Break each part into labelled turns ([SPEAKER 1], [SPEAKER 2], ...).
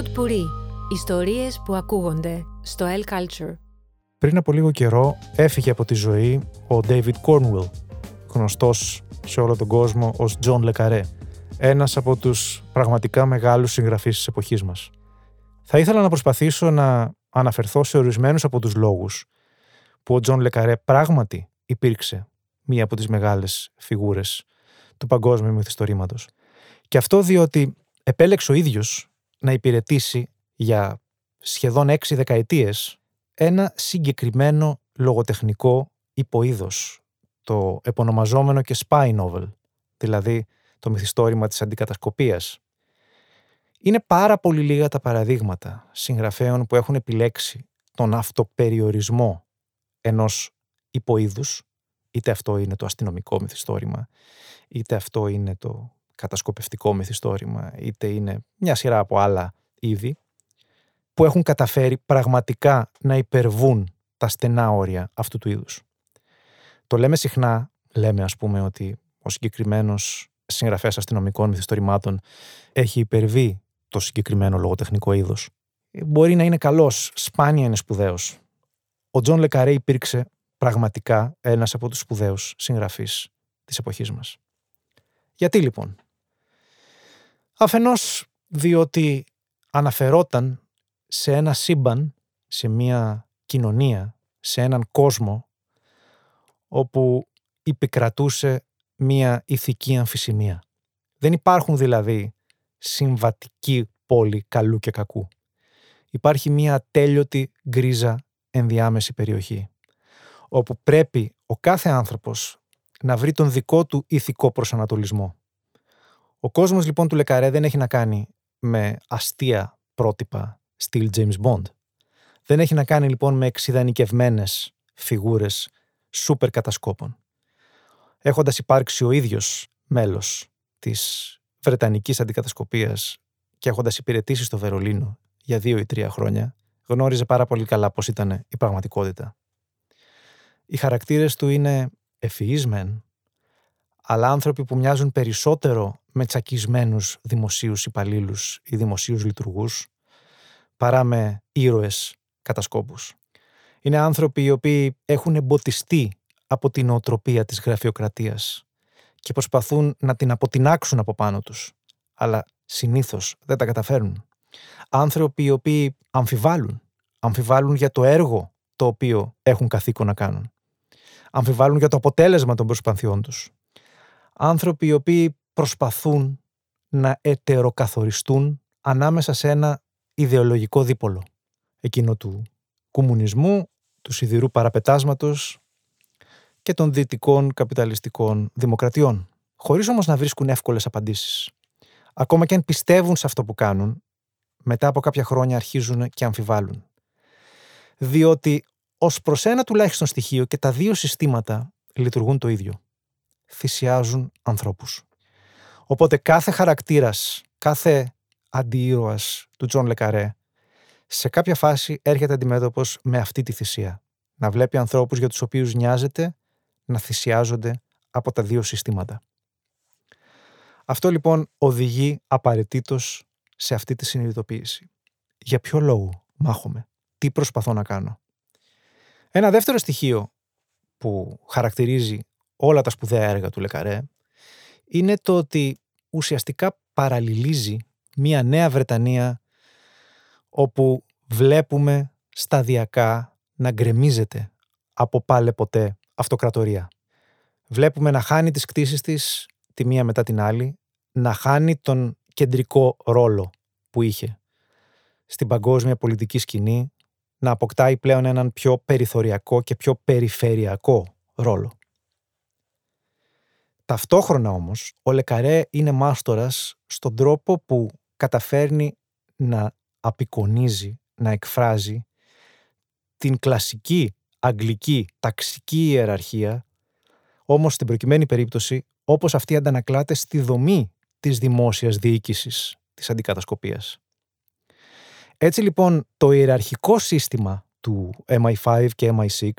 [SPEAKER 1] Pod Puri. Ιστορίες που ακούγονται στο El Culture.
[SPEAKER 2] Πριν από λίγο καιρό έφυγε από τη ζωή ο David Cornwell, γνωστός σε όλο τον κόσμο ως John Le Carré, ένας από τους πραγματικά μεγάλους συγγραφείς της εποχής μας. Θα ήθελα να προσπαθήσω να αναφερθώ σε ορισμένους από τους λόγους που ο John Le Carré πράγματι υπήρξε μία από τις μεγάλες φιγούρες του παγκόσμιου μυθιστορήματος. Και αυτό διότι επέλεξε ο ίδιος να υπηρετήσει για σχεδόν έξι δεκαετίες ένα συγκεκριμένο λογοτεχνικό υποείδος, το επωνομαζόμενο και spy novel, δηλαδή το μυθιστόρημα της αντικατασκοπίας. Είναι πάρα πολύ λίγα τα παραδείγματα συγγραφέων που έχουν επιλέξει τον αυτοπεριορισμό ενός υποείδους, είτε αυτό είναι το αστυνομικό μυθιστόρημα, είτε αυτό είναι το κατασκοπευτικό μυθιστόρημα, είτε είναι μια σειρά από άλλα είδη, που έχουν καταφέρει πραγματικά να υπερβούν τα στενά όρια αυτού του είδους. Το λέμε συχνά, λέμε ας πούμε ότι ο συγκεκριμένος συγγραφέας αστυνομικών μυθιστορημάτων έχει υπερβεί το συγκεκριμένο λογοτεχνικό είδος. Μπορεί να είναι καλός, σπάνια είναι σπουδαίος. Ο Τζον Λε Καρέ υπήρξε πραγματικά ένας από τους σπουδαίους συγγραφείς της εποχής μας. Γιατί λοιπόν; Αφενός διότι αναφερόταν σε ένα σύμπαν, σε μια κοινωνία, σε έναν κόσμο όπου επικρατούσε μια ηθική αμφισημία. Δεν υπάρχουν δηλαδή συμβατικοί πόλοι καλού και κακού. Υπάρχει μια τέλειωτη γκρίζα ενδιάμεση περιοχή, όπου πρέπει ο κάθε άνθρωπος να βρει τον δικό του ηθικό προσανατολισμό. Ο κόσμος λοιπόν του Λεκαρέ δεν έχει να κάνει με αστεία πρότυπα στυλ James Bond. Δεν έχει να κάνει λοιπόν με εξειδανικευμένες φιγούρες σούπερ κατασκόπων. Έχοντας υπάρξει ο ίδιος μέλος της Βρετανικής αντικατασκοπίας και έχοντας υπηρετήσει στο Βερολίνο για δύο ή τρία χρόνια, γνώριζε πάρα πολύ καλά πώς ήταν η πραγματικότητα. Οι χαρακτήρες του είναι ευφυείς μεν, αλλά άνθρωποι που μοιάζουν περισσότερο με τσακισμένους δημοσίους υπαλλήλους ή δημοσίους λειτουργούς, παρά με ήρωες κατασκόπους. Είναι άνθρωποι οι οποίοι έχουν εμποτιστεί από την οτροπία της γραφειοκρατίας και προσπαθούν να την αποτινάξουν από πάνω τους, αλλά συνήθως δεν τα καταφέρνουν. Άνθρωποι οι οποίοι αμφιβάλλουν, αμφιβάλλουν για το έργο το οποίο έχουν καθήκον να κάνουν. Αμφιβάλλουν για το αποτέλεσμα των προσπαθειών τους. Άνθρωποι οι οποίοι προσπαθούν να ετεροκαθοριστούν ανάμεσα σε ένα ιδεολογικό δίπολο. Εκείνο του κομμουνισμού, του σιδηρού παραπετάσματος και των δυτικών καπιταλιστικών δημοκρατιών. Χωρίς όμως να βρίσκουν εύκολες απαντήσεις. Ακόμα και αν πιστεύουν σε αυτό που κάνουν, μετά από κάποια χρόνια αρχίζουν και αμφιβάλλουν. Διότι ως προς ένα τουλάχιστον στοιχείο και τα δύο συστήματα λειτουργούν το ίδιο. Θυσιάζουν ανθρώπους. Οπότε κάθε χαρακτήρας, κάθε αντιήρωας του Τζον Λε Καρέ σε κάποια φάση έρχεται αντιμέτωπος με αυτή τη θυσία. Να βλέπει ανθρώπους για τους οποίους νοιάζεται να θυσιάζονται από τα δύο συστήματα. Αυτό λοιπόν οδηγεί απαραίτητος σε αυτή τη συνειδητοποίηση. Για ποιο λόγο μάχομαι, τι προσπαθώ να κάνω; Ένα δεύτερο στοιχείο που χαρακτηρίζει όλα τα σπουδαία έργα του Λεκαρέ είναι το ότι ουσιαστικά παραλληλίζει μια νέα Βρετανία όπου βλέπουμε σταδιακά να γκρεμίζεται από πάλε ποτέ αυτοκρατορία. Βλέπουμε να χάνει τις κτίσεις της τη μία μετά την άλλη, να χάνει τον κεντρικό ρόλο που είχε στην παγκόσμια πολιτική σκηνή, να αποκτάει πλέον έναν πιο περιθωριακό και πιο περιφερειακό ρόλο. Ταυτόχρονα όμως, ο Λεκαρέ είναι μάστορας στον τρόπο που καταφέρνει να απεικονίζει, να εκφράζει την κλασική αγγλική ταξική ιεραρχία, όμως στην προκειμένη περίπτωση όπως αυτή αντανακλάται στη δομή της δημόσιας διοίκησης της αντικατασκοπίας. Έτσι λοιπόν το ιεραρχικό σύστημα του MI5 και MI6,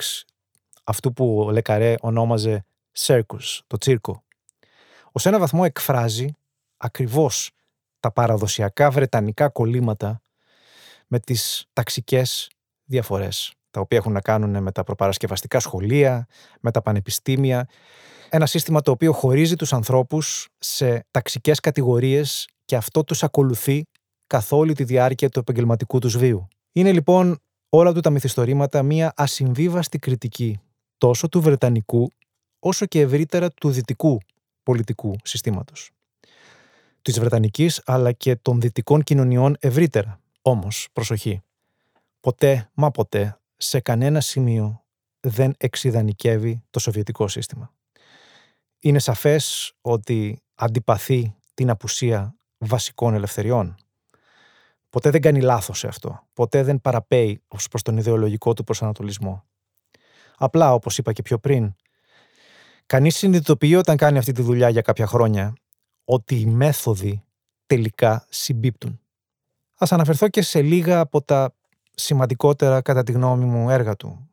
[SPEAKER 2] αυτού που ο Λεκαρέ ονόμαζε circus, το τσίρκο, ως ένα βαθμό εκφράζει ακριβώς τα παραδοσιακά βρετανικά κολλήματα με τις ταξικές διαφορές, τα οποία έχουν να κάνουν με τα προπαρασκευαστικά σχολεία, με τα πανεπιστήμια. Ένα σύστημα το οποίο χωρίζει τους ανθρώπους σε ταξικές κατηγορίες και αυτό τους ακολουθεί καθ' όλη τη διάρκεια του επαγγελματικού τους βίου. Είναι λοιπόν όλα του τα μυθιστορήματα μία ασυμβίβαστη κριτική τόσο του Βρετανικού όσο και ευρύτερα του δυτικού πολιτικού συστήματος. Της Βρετανικής αλλά και των δυτικών κοινωνιών ευρύτερα. Όμως, προσοχή, ποτέ, μα ποτέ, σε κανένα σημείο δεν εξειδανικεύει το σοβιετικό σύστημα. Είναι σαφές ότι αντιπαθεί την απουσία βασικών ελευθεριών. Ποτέ δεν κάνει λάθος σε αυτό. Ποτέ δεν παραπέει ως προς τον ιδεολογικό του προσανατολισμό. Απλά, όπως είπα και πιο πριν, κανείς συνειδητοποιεί όταν κάνει αυτή τη δουλειά για κάποια χρόνια ότι οι μέθοδοι τελικά συμπίπτουν. Ας αναφερθώ και σε λίγα από τα σημαντικότερα κατά τη γνώμη μου έργα του,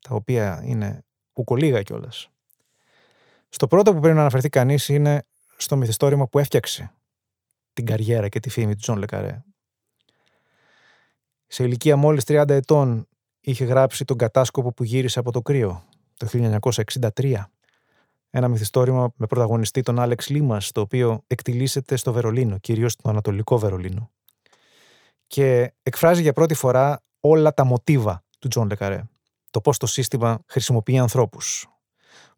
[SPEAKER 2] τα οποία είναι ουκ ολίγα κιόλας. Στο πρώτο που πρέπει να αναφερθεί κανείς είναι στο μυθιστόρημα που έφτιαξε την καριέρα και τη φήμη του Τζον Λε Καρέ. Σε ηλικία μόλις 30 ετών είχε γράψει τον κατάσκοπο που γύρισε από το κρύο το 1963. Ένα μυθιστόρημα με πρωταγωνιστή τον Άλεκ Λίμας, το οποίο εκτυλίσσεται στο Βερολίνο, κυρίως στο Ανατολικό Βερολίνο. Και εκφράζει για πρώτη φορά όλα τα μοτίβα του Τζον Λε Καρέ. Το πώς το σύστημα χρησιμοποιεί ανθρώπους.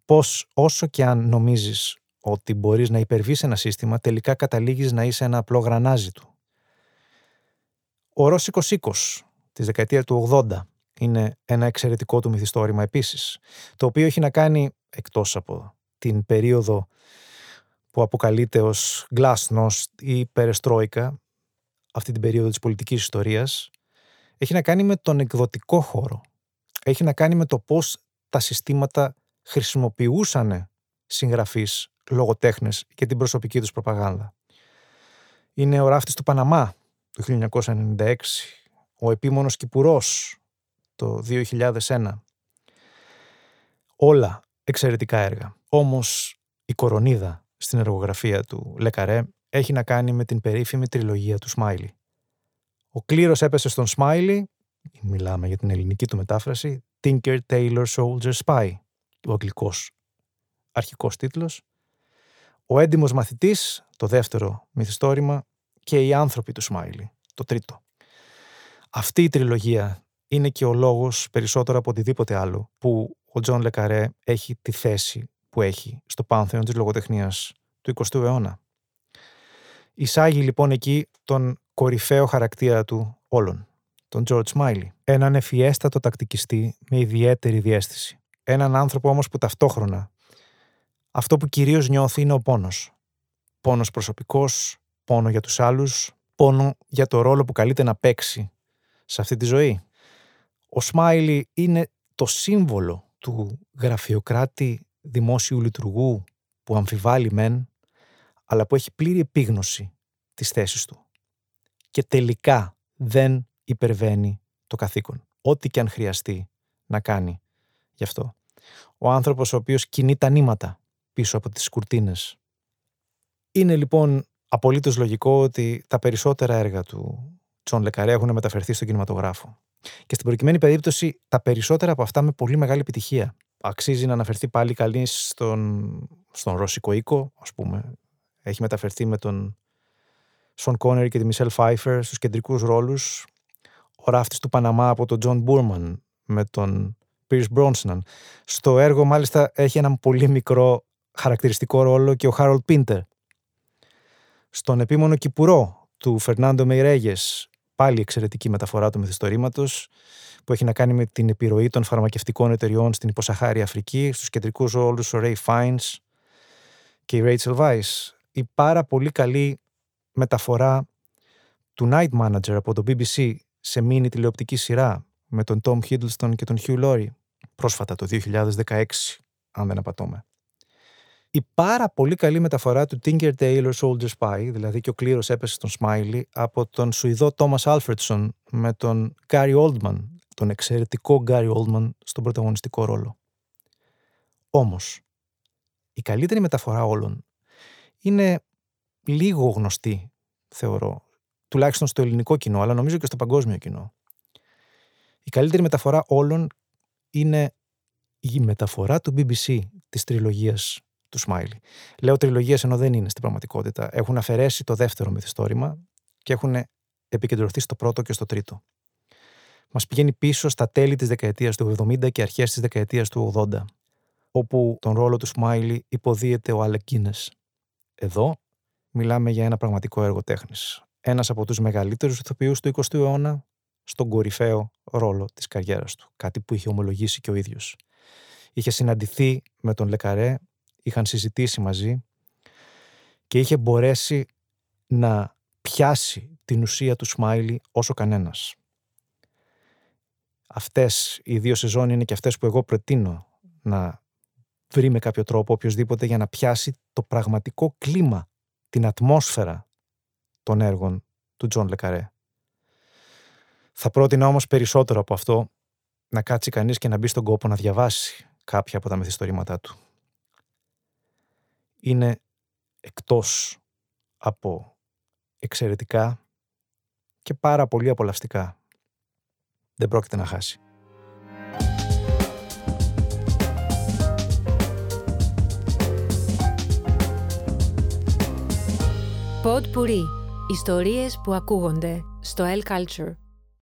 [SPEAKER 2] Πώς, όσο και αν νομίζεις ότι μπορείς να υπερβείς ένα σύστημα, τελικά καταλήγεις να είσαι ένα απλό γρανάζι του. Ο Ρώσικος Οίκος της δεκαετία του 80 είναι ένα εξαιρετικό του μυθιστόρημα επίσης, το οποίο έχει να κάνει, εκτός από την περίοδο που αποκαλείται ως Glasnost ή Περεστρόικα, αυτή την περίοδο της πολιτικής ιστορίας, έχει να κάνει με τον εκδοτικό χώρο. Έχει να κάνει με το πώς τα συστήματα χρησιμοποιούσαν συγγραφείς, λογοτέχνες και την προσωπική τους προπαγάνδα. Είναι ο ράφτης του Παναμά το 1996, ο επίμονος Κυπουρός το 2001. Όλα εξαιρετικά έργα. Όμως η κορονίδα στην εργογραφία του Λεκαρέ έχει να κάνει με την περίφημη τριλογία του Σμάιλι. Ο κλήρος έπεσε στον Σμάιλι, μιλάμε για την ελληνική του μετάφραση, Tinker Tailor Soldier Spy, ο αγγλικός αρχικός τίτλος, ο έντιμος μαθητής, το δεύτερο μυθιστόρημα, και οι άνθρωποι του Σμάιλι, το τρίτο. Αυτή η τριλογία είναι και ο λόγος περισσότερο από οτιδήποτε άλλο που ο Τζον Λε Καρέ έχει τη θέση που έχει στο πάνθεον της λογοτεχνίας του 20ου αιώνα. Εισάγει λοιπόν εκεί τον κορυφαίο χαρακτήρα του όλων, τον George Smiley. Έναν ευφυέστατο τακτικιστή με ιδιαίτερη διαίσθηση. Έναν άνθρωπο όμως που ταυτόχρονα αυτό που κυρίως νιώθει είναι ο πόνος. Πόνος προσωπικός, πόνο για τους άλλους, πόνο για το ρόλο που καλείται να παίξει σε αυτή τη ζωή. Ο Smiley είναι το σύμβολο του γραφειοκράτη δημόσιου λειτουργού που αμφιβάλλει μεν, αλλά που έχει πλήρη επίγνωση της θέσης του. Και τελικά δεν υπερβαίνει το καθήκον. Ό,τι και αν χρειαστεί να κάνει γι' αυτό. Ο άνθρωπος ο οποίος κινεί τα νήματα πίσω από τις κουρτίνες. Είναι λοιπόν απολύτως λογικό ότι τα περισσότερα έργα του Τσον Λεκαρέ έχουν μεταφερθεί στον κινηματογράφο. Και στην προκειμένη περίπτωση, τα περισσότερα από αυτά με πολύ μεγάλη επιτυχία. Αξίζει να αναφερθεί πάλι καλή στον, στον ρωσικό οίκο, ας πούμε. Έχει μεταφερθεί με τον Σον Κόνερ και τη Μισελ Φάιφερ στους κεντρικούς ρόλους. Ο ράφτης του Παναμά από τον Τζον Μπούρμαν με τον Pierce Μπρόσναν. Στο έργο μάλιστα έχει έναν πολύ μικρό χαρακτηριστικό ρόλο και ο Χάρολντ Πίντερ. Στον επίμονο Κηπουρό του Φερνάντο Μεϊρέγιες πάλι εξαιρετική μεταφορά του μυθιστορήματος, που έχει να κάνει με την επιρροή των φαρμακευτικών εταιριών στην υποσαχάρια Αφρική, στους κεντρικούς ρόλους ο Ralph Fiennes και η Rachel Weisz. Η πάρα πολύ καλή μεταφορά του Night Manager από το BBC σε μίνι τηλεοπτική σειρά με τον Tom Hiddleston και τον Hugh Laurie πρόσφατα το 2016, αν δεν απατώμε η πάρα πολύ καλή μεταφορά του Tinker Tailor Soldier Spy, δηλαδή και ο κλήρος έπεσε στον Smiley, από τον Σουηδό Thomas Alfredson με τον Gary Oldman, τον εξαιρετικό Gary Oldman στον πρωταγωνιστικό ρόλο. Όμως, η καλύτερη μεταφορά όλων είναι λίγο γνωστή, θεωρώ, τουλάχιστον στο ελληνικό κοινό, αλλά νομίζω και στο παγκόσμιο κοινό. Η καλύτερη μεταφορά όλων είναι η μεταφορά του BBC της τριλογίας του Smiley. Λέω τριλογία ενώ δεν είναι στην πραγματικότητα. Έχουν αφαιρέσει το δεύτερο μυθιστόρημα και έχουν επικεντρωθεί στο πρώτο και στο τρίτο. Μας πηγαίνει πίσω στα τέλη της δεκαετίας του 70 και αρχές της δεκαετίας του 80, όπου τον ρόλο του Smiley υποδίεται ο Alec Guinness. Εδώ μιλάμε για ένα πραγματικό έργο τέχνης. Ένας από τους μεγαλύτερους ηθοποιούς του 20ου αιώνα στον κορυφαίο ρόλο της καριέρας του. Κάτι που είχε ομολογήσει και ο ίδιος. Είχε συναντηθεί με τον Λεκαρέ είχαν συζητήσει μαζί και είχε μπορέσει να πιάσει την ουσία του Σμάιλι όσο κανένας. Αυτές οι δύο σεζόν είναι και αυτές που εγώ προτείνω να βρει με κάποιο τρόπο οποιοσδήποτε για να πιάσει το πραγματικό κλίμα, την ατμόσφαιρα των έργων του Τζον Λε Καρέ. Θα πρότεινα όμως περισσότερο από αυτό να κάτσει κανείς και να μπει στον κόπο να διαβάσει κάποια από τα μυθιστορήματά του είναι εκτός από εξαιρετικά και πάρα πολύ απολαυστικά. Δεν πρόκειται να χάσει.
[SPEAKER 1] Pod Puri. Ιστορίες που ακούγονται στο El Culture.